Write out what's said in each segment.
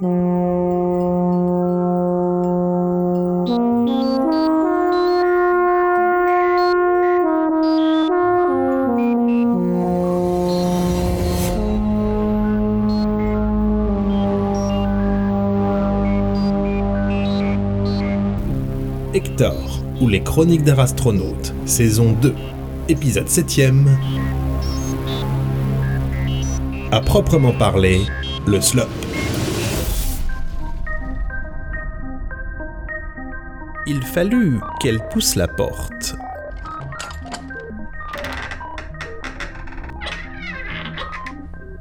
Hector, ou les Chroniques d'un astronaute, saison 2, épisode 7ème. À proprement parler, le slop. Il fallut qu'elle pousse la porte.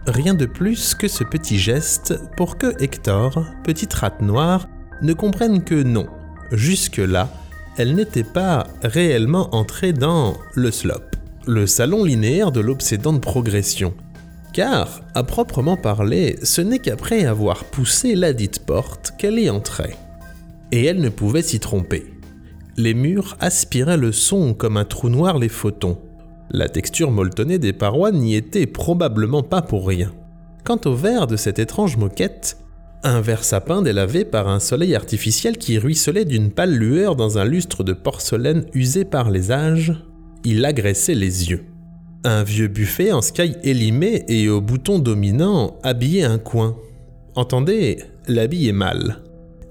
Rien de plus que ce petit geste pour que Hector, petite rate noire, ne comprenne que non, jusque-là, elle n'était pas réellement entrée dans le slop, le salon linéaire de l'obsédante progression. Car, à proprement parler, ce n'est qu'après avoir poussé la dite porte qu'elle y entrait. Et elle ne pouvait s'y tromper. Les murs aspiraient le son comme un trou noir les photons. La texture molletonnée des parois n'y était probablement pas pour rien. Quant au verre de cette étrange moquette, un verre sapin délavé par un soleil artificiel qui ruisselait d'une pâle lueur dans un lustre de porcelaine usé par les âges, il agressait les yeux. Un vieux buffet en sky élimé et au bouton dominant habillait un coin. Entendez, l'habit est mal.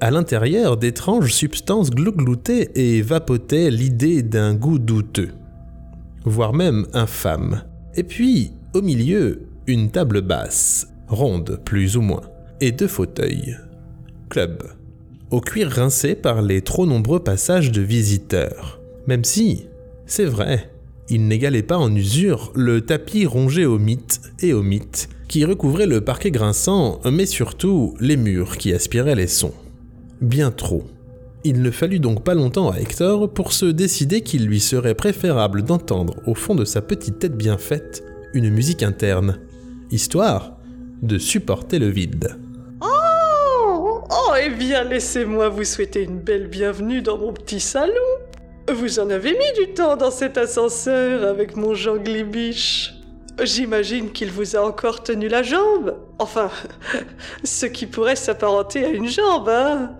À l'intérieur, d'étranges substances glougloutaient et vapotaient l'idée d'un goût douteux, voire même infâme. Et puis, au milieu, une table basse, ronde plus ou moins et deux fauteuils. Club. Au cuir rincé par les trop nombreux passages de visiteurs. Même si, c'est vrai, il n'égalait pas en usure le tapis rongé au mythe et au mythe qui recouvrait le parquet grinçant, mais surtout les murs qui aspiraient les sons. Bien trop. Il ne fallut donc pas longtemps à Hector pour se décider qu'il lui serait préférable d'entendre au fond de sa petite tête bien faite une musique interne, histoire de supporter le vide. Oh, eh bien, laissez-moi vous souhaiter une belle bienvenue dans mon petit salon. Vous en avez mis du temps dans cet ascenseur avec mon Jean Glibiche. J'imagine qu'il vous a encore tenu la jambe. Enfin, ce qui pourrait s'apparenter à une jambe, hein.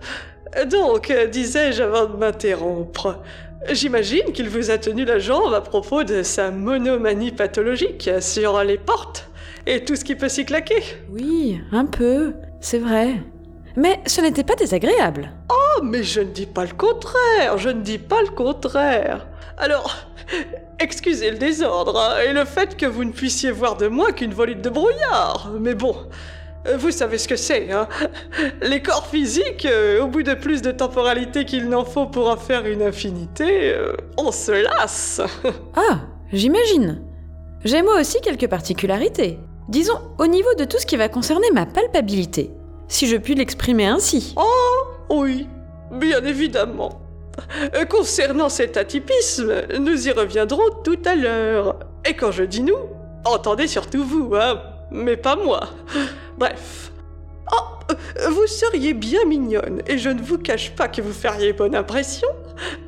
Donc, disais-je avant de m'interrompre, j'imagine qu'il vous a tenu la jambe à propos de sa monomanie pathologique sur les portes et tout ce qui peut s'y claquer. Oui, un peu, c'est vrai. Mais ce n'était pas désagréable. Oh, mais je ne dis pas le contraire, je ne dis pas le contraire. Alors, excusez le désordre hein, et le fait que vous ne puissiez voir de moi qu'une volute de brouillard. Mais bon, vous savez ce que c'est, hein Les corps physiques, euh, au bout de plus de temporalité qu'il n'en faut pour en faire une infinité, euh, on se lasse. Ah, j'imagine. J'ai moi aussi quelques particularités. Disons, au niveau de tout ce qui va concerner ma palpabilité si je puis l'exprimer ainsi. Oh, oui, bien évidemment. Euh, concernant cet atypisme, nous y reviendrons tout à l'heure. Et quand je dis nous, entendez surtout vous, hein, mais pas moi. Bref. Oh, euh, vous seriez bien mignonne, et je ne vous cache pas que vous feriez bonne impression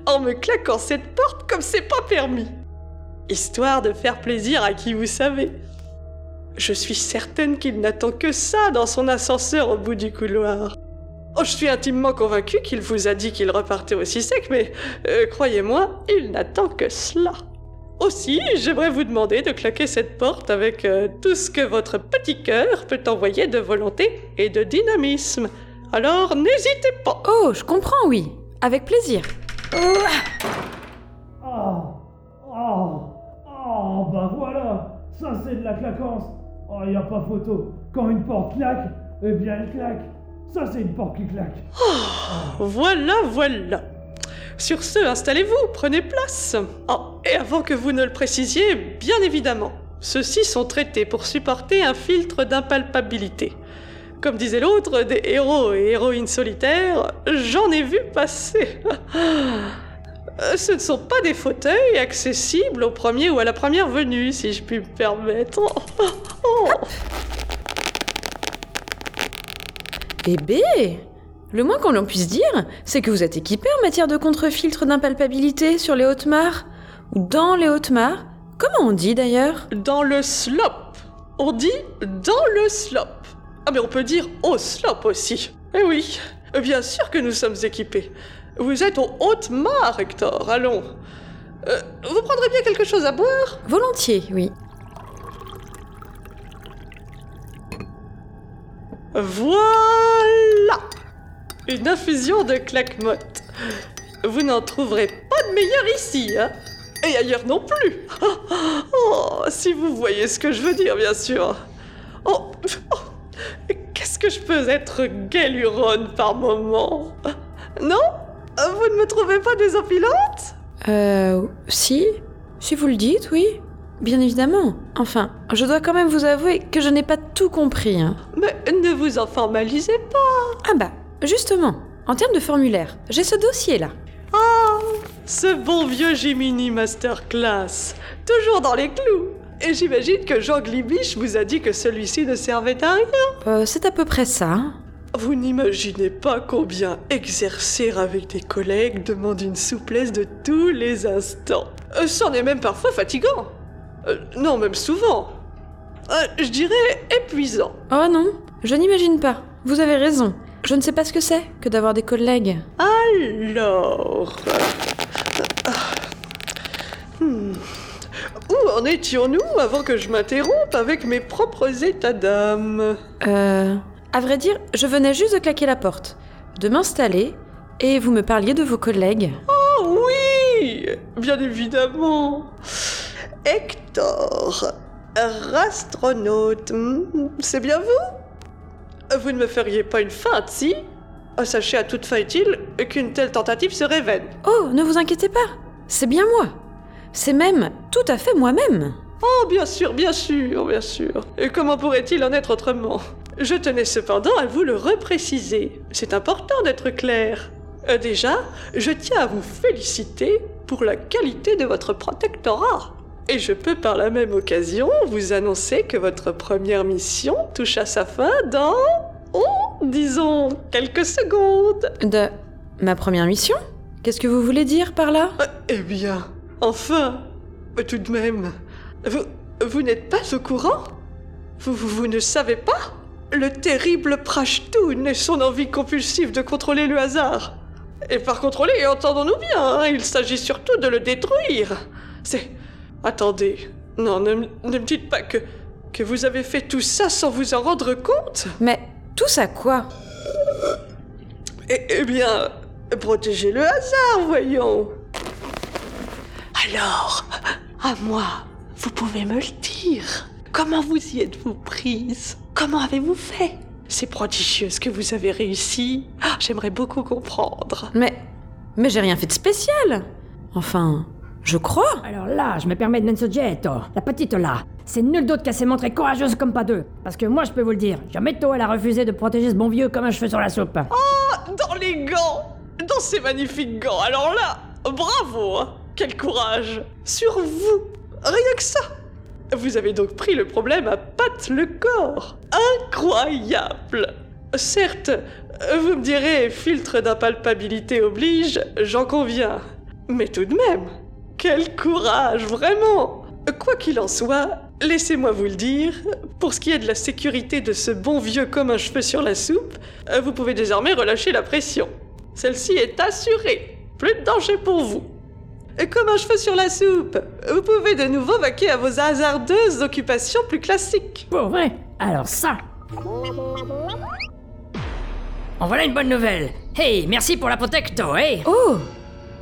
en me claquant cette porte comme c'est pas permis. Histoire de faire plaisir à qui vous savez. Je suis certaine qu'il n'attend que ça dans son ascenseur au bout du couloir. Oh, je suis intimement convaincue qu'il vous a dit qu'il repartait aussi sec, mais euh, croyez-moi, il n'attend que cela. Aussi, j'aimerais vous demander de claquer cette porte avec euh, tout ce que votre petit cœur peut envoyer de volonté et de dynamisme. Alors, n'hésitez pas. Oh, je comprends, oui. Avec plaisir. Oh, oh, oh, bah voilà, ça c'est de la claquance. Oh, y a pas photo. Quand une porte claque, eh bien elle claque. Ça, c'est une porte qui claque. Voilà, voilà. Sur ce, installez-vous, prenez place. Oh, et avant que vous ne le précisiez, bien évidemment, ceux-ci sont traités pour supporter un filtre d'impalpabilité. Comme disait l'autre, des héros et héroïnes solitaires, j'en ai vu passer. Euh, Ce ne sont pas des fauteuils accessibles au premier ou à la première venue, si je puis me permettre. Oh, oh. Eh bé Le moins qu'on l'on puisse dire, c'est que vous êtes équipé en matière de contre-filtre d'impalpabilité sur les hautes mares. Ou dans les hautes mares. Comment on dit d'ailleurs? Dans le slop. On dit dans le slop. Ah mais on peut dire au slop aussi. Eh oui, bien sûr que nous sommes équipés. Vous êtes au Haute-Mare, Hector, allons. Euh, vous prendrez bien quelque chose à boire? Volontiers, oui. Voilà Une infusion de claquemotte. Vous n'en trouverez pas de meilleur ici, hein Et ailleurs non plus. Oh, si vous voyez ce que je veux dire, bien sûr. Oh, oh, qu'est-ce que je peux être galuronne par moment? Non? Vous ne me trouvez pas désopilante Euh, si Si vous le dites, oui. Bien évidemment. Enfin, je dois quand même vous avouer que je n'ai pas tout compris. hein. Mais ne vous en formalisez pas. Ah bah, justement, en termes de formulaire, j'ai ce dossier-là. Ce bon vieux Jiminy Masterclass, toujours dans les clous. Et j'imagine que Jean Glibiche vous a dit que celui-ci ne servait à rien. Euh, c'est à peu près ça. hein. Vous n'imaginez pas combien exercer avec des collègues demande une souplesse de tous les instants. Euh, C'en est même parfois fatigant. Euh, non, même souvent. Euh, je dirais épuisant. Oh non, je n'imagine pas. Vous avez raison. Je ne sais pas ce que c'est que d'avoir des collègues. Alors. euh, hmm. Où en étions-nous avant que je m'interrompe avec mes propres états d'âme? Euh, à vrai dire, je venais juste de claquer la porte, de m'installer, et vous me parliez de vos collègues. Oh oui Bien évidemment Hector, rastronaute, hmm, c'est bien vous? Vous ne me feriez pas une feinte, si? Oh, Sachez à toute fin utile qu'une telle tentative serait vaine. Oh, ne vous inquiétez pas, c'est bien moi. C'est même tout à fait moi-même. Oh, bien sûr, bien sûr, bien sûr. Et comment pourrait-il en être autrement? Je tenais cependant à vous le repréciser. C'est important d'être clair. Euh, déjà, je tiens à vous féliciter pour la qualité de votre protectorat. Et je peux par la même occasion vous annoncer que votre première mission touche à sa fin dans... Oh, disons, quelques secondes. De ma première mission? Qu'est-ce que vous voulez dire par là? Euh, Eh bien, enfin, tout de même, vous, vous n'êtes pas au courant? Vous, vous, vous ne savez pas? Le terrible Prashtoon et son envie compulsive de contrôler le hasard. Et par contrôler, entendons-nous bien, hein, il s'agit surtout de le détruire. C'est... Attendez, non, ne, me dites pas que, que vous avez fait tout ça sans vous en rendre compte Mais tout ça quoi? Eh, eh bien, protégez le hasard, voyons. Alors, à moi, vous pouvez me le dire. Comment vous y êtes-vous prise? Comment avez-vous fait? C'est prodigieux ce que vous avez réussi. Ah, J'aimerais beaucoup comprendre. Mais. Mais j'ai rien fait de spécial Enfin, je crois Alors là, je me permets de Nensoggetto, la petite là. C'est nul d'autre qu'elle s'est montrée courageuse comme pas deux. Parce que moi, je peux vous le dire, jamais tôt elle a refusé de protéger ce bon vieux comme un cheveu sur la soupe. Dans les gants Dans ces magnifiques gants Alors là, bravo hein. Quel courage Sur vous Rien que ça Vous avez donc pris le problème à patte le corps Incroyable Certes, vous me direz, filtre d'impalpabilité oblige, j'en conviens. Mais tout de même, quel courage, vraiment Quoi qu'il en soit, laissez-moi vous le dire, pour ce qui est de la sécurité de ce bon vieux comme un cheveu sur la soupe, euh, vous pouvez désormais relâcher la pression. Celle-ci est assurée. Plus de danger pour vous. Et comme un cheveu sur la soupe, vous pouvez de nouveau vaquer à vos hasardeuses occupations plus classiques. Pour vrai Alors ça En voilà une bonne nouvelle. Hey, merci pour la protecto, hey Oh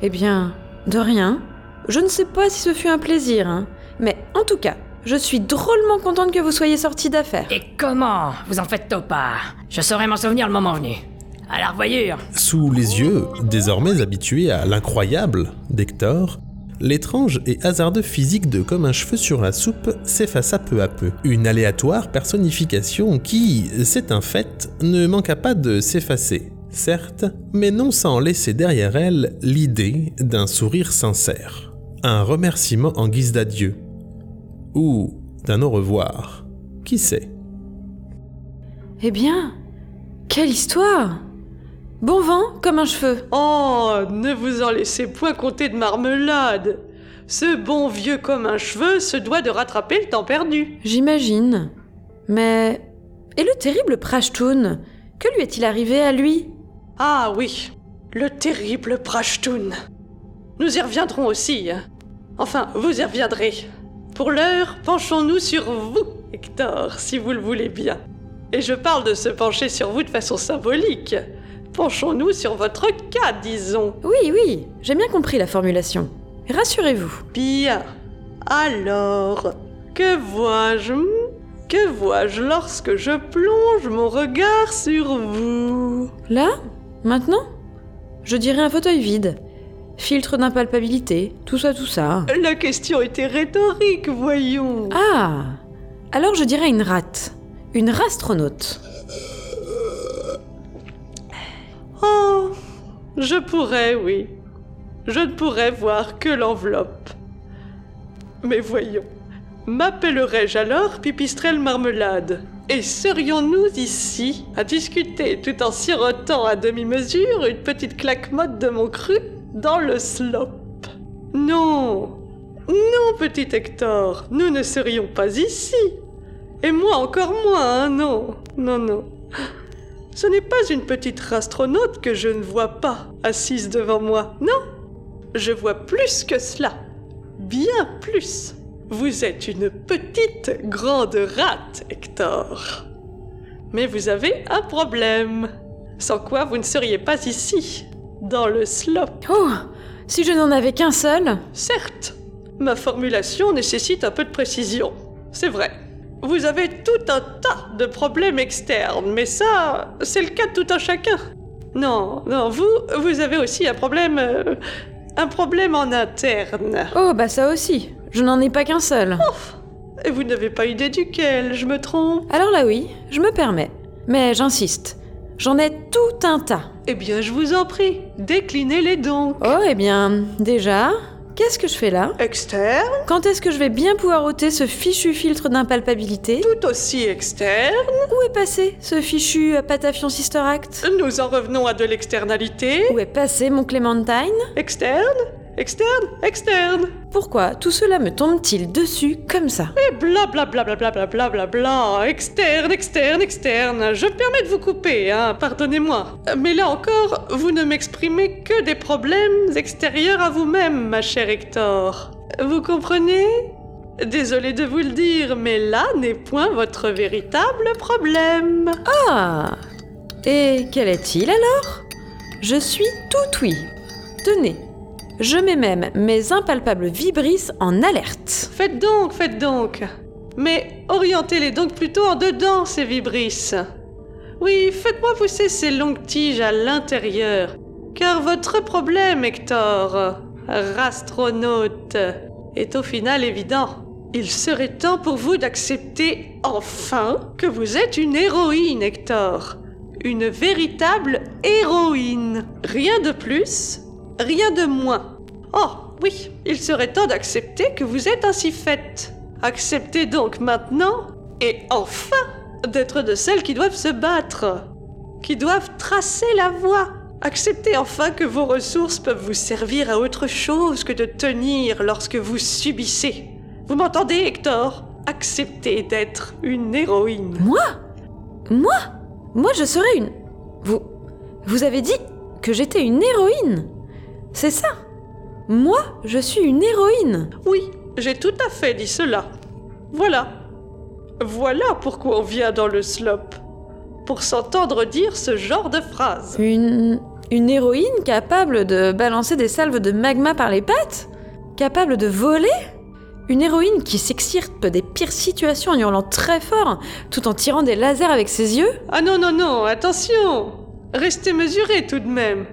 Eh bien, de rien. Je ne sais pas si ce fut un plaisir, hein. Mais en tout cas, je suis drôlement contente que vous soyez sorti d'affaire. Et comment Vous en faites pas? Je saurai m'en souvenir le moment venu. À la revoyure Sous les yeux, désormais habitués à l'incroyable d'Hector, l'étrange et hasardeux physique de Comme un cheveu sur la soupe s'effaça peu à peu. Une aléatoire personnification qui, c'est un fait, ne manqua pas de s'effacer, certes, mais non sans laisser derrière elle l'idée d'un sourire sincère, un remerciement en guise d'adieu, ou d'un au revoir, qui sait? Eh bien, quelle histoire Bon vent comme un cheveu. Oh, ne vous en laissez point compter de marmelade. Ce bon vieux comme un cheveu se doit de rattraper le temps perdu. J'imagine. Mais Et le terrible Prashtun? Que lui est-il arrivé à lui? Ah oui, le terrible Prashtun. Nous y reviendrons aussi. Enfin, vous y reviendrez. Pour l'heure, penchons-nous sur vous, Hector, si vous le voulez bien. Et je parle de se pencher sur vous de façon symbolique. Penchons-nous sur votre cas, disons. Oui, oui, j'ai bien compris la formulation. Rassurez-vous. Bien. Alors, que vois-je? Que vois-je lorsque je plonge mon regard sur vous? Là? Maintenant? Je dirais un fauteuil vide. Filtre d'impalpabilité, tout ça, tout ça. La question était rhétorique, voyons. Ah Alors je dirais une rate. Une rastronaute. Oh, je pourrais, oui. Je ne pourrais voir que l'enveloppe. Mais voyons, m'appellerais-je alors Pipistrelle Marmelade? Et serions-nous ici à discuter tout en sirotant à demi-mesure une petite claque-motte de mon cru? Dans le slop Non, non, petit Hector, nous ne serions pas ici. Et moi encore moins, hein, non, non, non. Ce n'est pas une petite astronaute que je ne vois pas assise devant moi, non. Je vois plus que cela. Bien plus. Vous êtes une petite grande rate, Hector. Mais vous avez un problème. Sans quoi vous ne seriez pas ici, dans le slop. Oh Si je n'en avais qu'un seul Certes, ma formulation nécessite un peu de précision. C'est vrai. Vous avez tout un tas de problèmes externes, mais ça, c'est le cas de tout un chacun. Non, non, vous, vous avez aussi un problème... euh, un problème en interne. Oh, bah ça aussi. Je n'en ai pas qu'un seul. Et vous n'avez pas idée duquel, je me trompe? Alors là oui, je me permets. Mais j'insiste. J'en ai tout un tas. Eh bien, je vous en prie, déclinez-les donc. Oh, eh bien, déjà, qu'est-ce que je fais là? Externe, Quand est-ce que je vais bien pouvoir ôter ce fichu filtre d'impalpabilité? Tout aussi externe. Où est passé ce fichu euh, Patafion Sister Act? Nous en revenons à de l'externalité. Où est passé mon Clémentine Externe, Externe Externe Pourquoi tout cela me tombe-t-il dessus comme ça Et blablabla bla bla bla bla Externe, externe, externe Je me permets de vous couper, hein, pardonnez-moi. Mais là encore, vous ne m'exprimez que des problèmes extérieurs à vous-même, ma chère Hector. Vous comprenez? Désolé de vous le dire, mais là n'est point votre véritable problème. Ah Et quel est-il alors? Je suis tout oui. Tenez, je mets même mes impalpables vibrisses en alerte. Faites donc, faites donc. Mais orientez-les donc plutôt en dedans, ces vibrisses. Oui, faites-moi pousser ces longues tiges à l'intérieur. Car votre problème, Hector, rastronaute, est au final évident. Il serait temps pour vous d'accepter enfin que vous êtes une héroïne, Hector. Une véritable héroïne. Rien de plus, rien de moins. Oh, oui, il serait temps d'accepter que vous êtes ainsi faite. Acceptez donc maintenant, et enfin, d'être de celles qui doivent se battre, qui doivent tracer la voie. Acceptez enfin que vos ressources peuvent vous servir à autre chose que de tenir lorsque vous subissez. Vous m'entendez, Hector? Acceptez d'être une héroïne. Moi? Moi? Moi, je serais une... Vous... Vous avez dit que j'étais une héroïne C'est ça Moi, je suis une héroïne Oui, j'ai tout à fait dit cela. Voilà. Voilà pourquoi on vient dans le slop. Pour s'entendre dire ce genre de phrases. Une... Une héroïne capable de balancer des salves de magma par les pattes? Capable de voler? Une héroïne qui s'extirpe des pires situations en hurlant très fort, tout en tirant des lasers avec ses yeux? Ah non, non, non, attention Restez mesurés tout de même.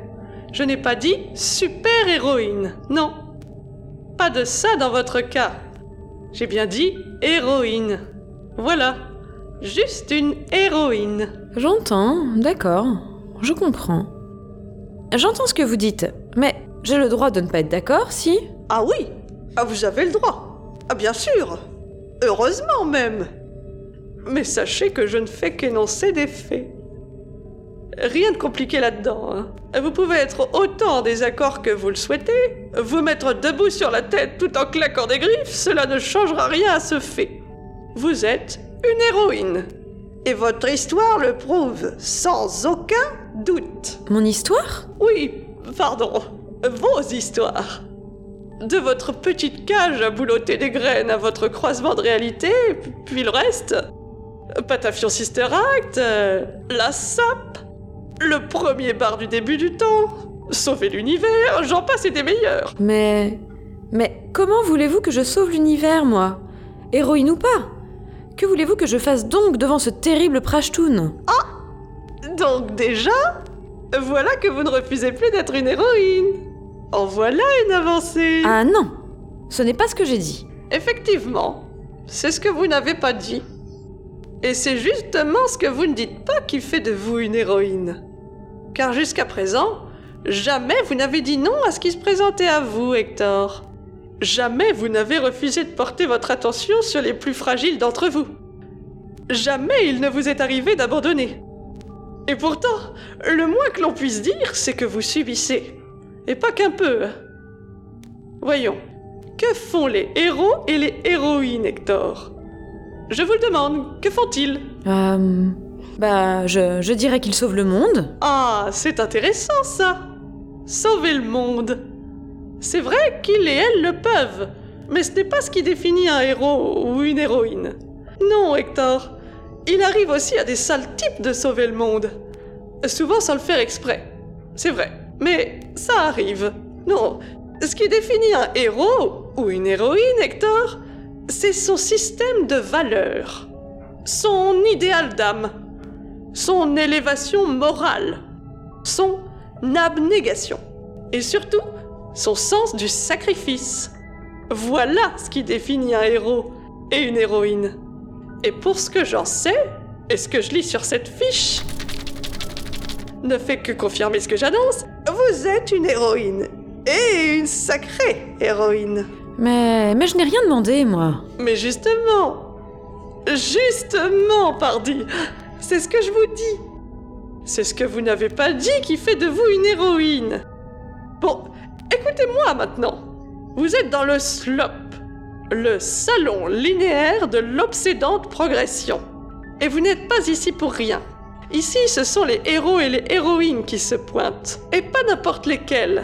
Je n'ai pas dit super héroïne. Non. Pas de ça dans votre cas. J'ai bien dit héroïne. Voilà. Juste une héroïne. J'entends, d'accord, je comprends. J'entends ce que vous dites, mais j'ai le droit de ne pas être d'accord, si Ah oui Ah, vous avez le droit. Ah, bien sûr. Heureusement même. Mais sachez que je ne fais qu'énoncer des faits. Rien de compliqué là-dedans. hein. Vous pouvez être autant en désaccord que vous le souhaitez, vous mettre debout sur la tête tout en claquant des griffes, cela ne changera rien à ce fait. Vous êtes une héroïne. Et votre histoire le prouve sans aucun doute. Mon histoire? Oui, pardon, vos histoires. De votre petite cage à boulotter des graines à votre croisement de réalité, puis le reste. Patafion Sister Act, euh, la SAP, le premier bar du début du temps, sauver l'univers, j'en passe et des meilleurs. Mais. Mais comment voulez-vous que je sauve l'univers, moi? Héroïne ou pas? Que voulez-vous que je fasse donc devant ce terrible Prashtoon Donc déjà, voilà que vous ne refusez plus d'être une héroïne. En voilà une avancée. Ah non Ce n'est pas ce que j'ai dit. Effectivement, c'est ce que vous n'avez pas dit. Et c'est justement ce que vous ne dites pas qui fait de vous une héroïne. Car jusqu'à présent, jamais vous n'avez dit non à ce qui se présentait à vous, Hector. Jamais vous n'avez refusé de porter votre attention sur les plus fragiles d'entre vous. Jamais il ne vous est arrivé d'abandonner. Et pourtant, le moins que l'on puisse dire, c'est que vous subissez. Et pas qu'un peu. Voyons, que font les héros et les héroïnes, Hector? Je vous le demande, que font-ils? Euh. Bah, je, je dirais qu'il sauve le monde. Ah, c'est intéressant ça Sauver le monde C'est vrai qu'ils et elles le peuvent, mais ce n'est pas ce qui définit un héros ou une héroïne. Non, Hector, il arrive aussi à des sales types de sauver le monde. Souvent sans le faire exprès. C'est vrai, mais ça arrive. Non, ce qui définit un héros ou une héroïne, Hector, c'est son système de valeurs, son idéal d'âme, son élévation morale, son abnégation et surtout son sens du sacrifice. Voilà ce qui définit un héros et une héroïne. Et pour ce que j'en sais, et ce que je lis sur cette fiche, ne fait que confirmer ce que j'annonce, vous êtes une héroïne. Et une sacrée héroïne. Mais. Mais je n'ai rien demandé, moi. Mais justement, justement, pardi, c'est ce que je vous dis. C'est ce que vous n'avez pas dit qui fait de vous une héroïne. Bon, écoutez-moi maintenant. Vous êtes dans le slop, le salon linéaire de l'obsédante progression. Et vous n'êtes pas ici pour rien. Ici, ce sont les héros et les héroïnes qui se pointent, et pas n'importe lesquels.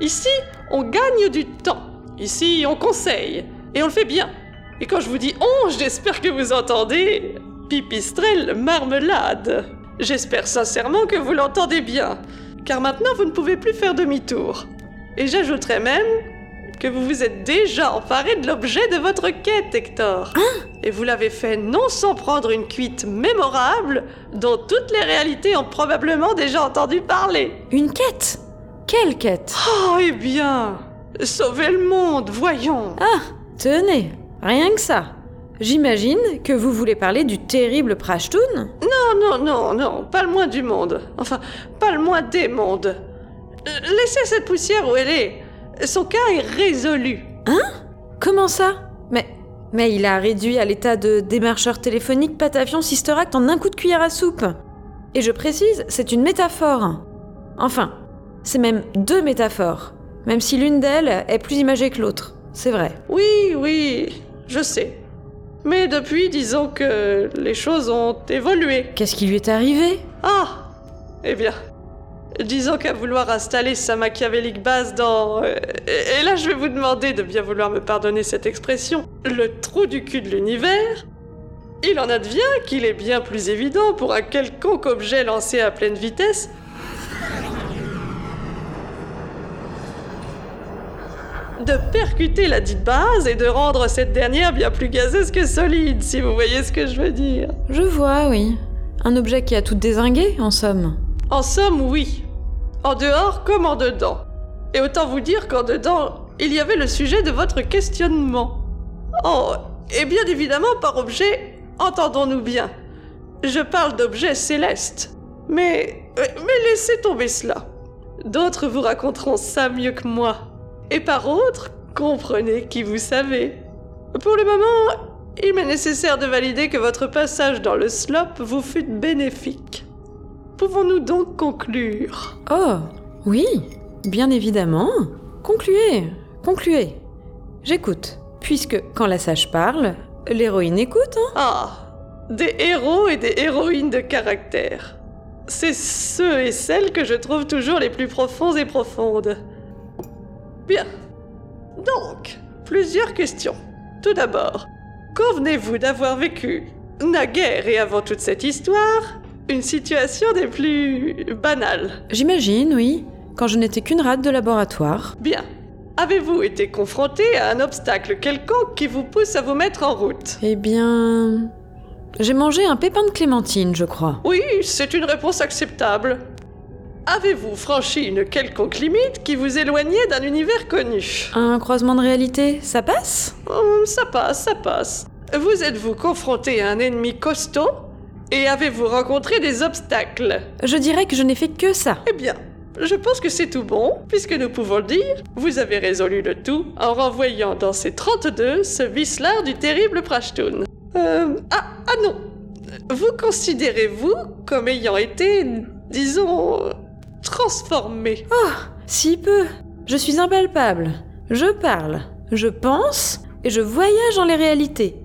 Ici, on gagne du temps. Ici, on conseille, et on le fait bien. Et quand je vous dis on, j'espère que vous entendez pipistrelle marmelade. J'espère sincèrement que vous l'entendez bien, car maintenant vous ne pouvez plus faire demi-tour. Et j'ajouterais même que vous vous êtes déjà emparé de l'objet de votre quête, Hector. Et vous l'avez fait non sans prendre une cuite mémorable dont toutes les réalités ont probablement déjà entendu parler. Une quête? Quelle quête? Oh, eh bien, sauver le monde, voyons. Ah Tenez Rien que ça J'imagine que vous voulez parler du terrible Prashtoon Non, non, non, non, pas le moins du monde. Enfin, pas le moins des mondes. Laissez cette poussière où elle est. Son cas est résolu. Comment ça? Mais. Mais il a réduit à l'état de démarcheur téléphonique Patavion Sister Act en un coup de cuillère à soupe. Et je précise, c'est une métaphore. Enfin, c'est même deux métaphores. Même si l'une d'elles est plus imagée que l'autre. C'est vrai. Oui, oui, je sais. Mais depuis, disons que les choses ont évolué. Qu'est-ce qui lui est arrivé? Ah Eh bien, disons qu'à vouloir installer sa machiavélique base dans... euh, et et là, je vais vous demander de bien vouloir me pardonner cette expression. Le trou du cul de l'univers il en advient qu'il est bien plus évident pour un quelconque objet lancé à pleine vitesse de percuter la dite base et de rendre cette dernière bien plus gazeuse que solide, si vous voyez ce que je veux dire. Je vois, oui. Un objet qui a tout désingué, en somme. En somme, oui. En dehors comme en dedans. Et autant vous dire qu'en dedans, il y avait le sujet de votre questionnement. Oh, et bien évidemment par objet, entendons-nous bien. Je parle d'objets célestes. Mais, euh, mais laissez tomber cela. D'autres vous raconteront ça mieux que moi. Et par autres, comprenez qui vous savez. Pour le moment, il m'est nécessaire de valider que votre passage dans le slop vous fut bénéfique. Pouvons-nous donc conclure? Oh, oui, bien évidemment. Concluez, concluez. J'écoute. Puisque quand la sage parle, l'héroïne écoute, hein Ah, des héros et des héroïnes de caractère. C'est ceux et celles que je trouve toujours les plus profonds et profondes. Bien. Donc, plusieurs questions. Tout d'abord, convenez-vous d'avoir vécu, naguère et avant toute cette histoire, une situation des plus banales? J'imagine, oui, quand je n'étais qu'une rate de laboratoire. Bien. Avez-vous été confronté à un obstacle quelconque qui vous pousse à vous mettre en route? Eh bien... J'ai mangé un pépin de clémentine, je crois. Oui, c'est une réponse acceptable. Avez-vous franchi une quelconque limite qui vous éloignait d'un univers connu? Un croisement de réalité, ça passe? Hum, Ça passe, ça passe. Vous êtes-vous confronté à un ennemi costaud? Et avez-vous rencontré des obstacles? Je dirais que je n'ai fait que ça. Eh bien, je pense que c'est tout bon, puisque nous pouvons le dire, vous avez résolu le tout en renvoyant dans ces 32 ce vicelard du terrible Prashtun. Euh, ah, ah non Vous considérez-vous comme ayant été, disons, transformé Si peu. Je suis impalpable. Je parle. Je pense. Et je voyage dans les réalités.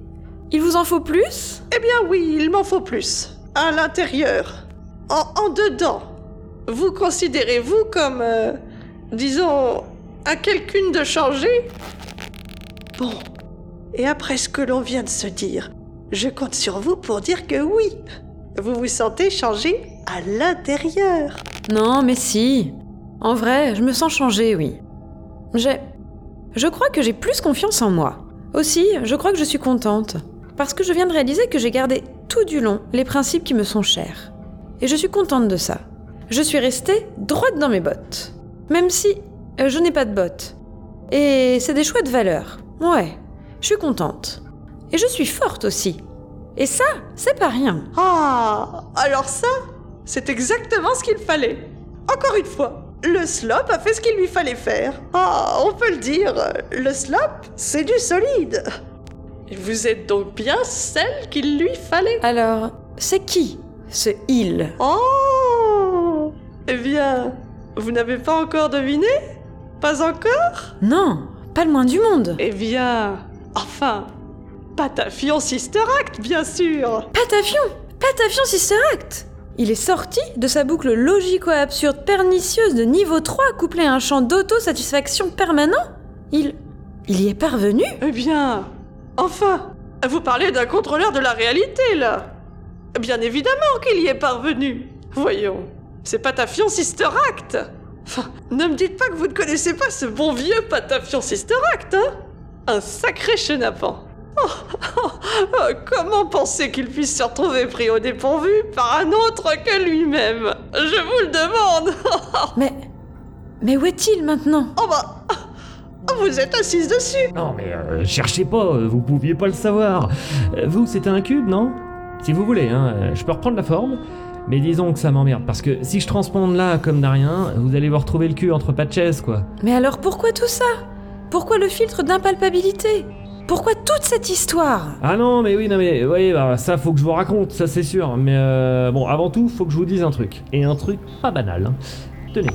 Il vous en faut plus? Eh bien oui, il m'en faut plus. À l'intérieur. En, en dedans. Vous considérez-vous comme, euh, disons, à quelqu'une de changer Bon. Et après ce que l'on vient de se dire, je compte sur vous pour dire que oui. Vous vous sentez changé à l'intérieur. Non, mais si. En vrai, je me sens changée, oui. J'ai. Je crois que j'ai plus confiance en moi. Aussi, je crois que je suis contente. Parce que je viens de réaliser que j'ai gardé tout du long les principes qui me sont chers. Et je suis contente de ça. Je suis restée droite dans mes bottes. Même si euh, je n'ai pas de bottes. Et c'est des chouettes valeurs. Ouais, je suis contente. Et je suis forte aussi. Et ça, c'est pas rien. Ah, alors ça, c'est exactement ce qu'il fallait. Encore une fois, le slop a fait ce qu'il lui fallait faire. Ah, on peut le dire, le slop, c'est du solide. Et vous êtes donc bien celle qu'il lui fallait. Alors, c'est qui ce il? Oh Eh bien, vous n'avez pas encore deviné? Pas encore? Non, pas le moins du monde. Eh bien, enfin, Patafion Sister Act, bien sûr Patafion? Patafion Sister Act? Il est sorti de sa boucle logico-absurde pernicieuse de niveau 3 couplée à un champ d'auto-satisfaction permanent. Il... Il y est parvenu. Eh bien, enfin, vous parlez d'un contrôleur de la réalité, là. Bien évidemment qu'il y est parvenu. Voyons, c'est Patafion Sister Act ne me dites pas que vous ne connaissez pas ce bon vieux Patafion Sister Act, hein. Un sacré chenapan. Oh, oh, oh, comment penser qu'il puisse se retrouver pris au dépourvu par un autre que lui-même. Je vous le demande. Mais... Mais où est-il maintenant? Oh bah Vous êtes assise dessus. Non mais euh, cherchez pas, euh, vous pouviez pas le savoir. Euh, Vous, c'était un cube, non? Si vous voulez, hein, je peux reprendre la forme. Mais disons que ça m'emmerde, parce que si je transponde là comme d'arien, vous allez vous retrouver le cul entre pas de chaises, quoi. Mais alors pourquoi tout ça? Pourquoi le filtre d'impalpabilité? Pourquoi toute cette histoire? Ah non, mais oui, non mais, oui, bah, ça faut que je vous raconte, ça c'est sûr. Mais euh, bon, avant tout, faut que je vous dise un truc. Et un truc pas banal. hein. Tenez.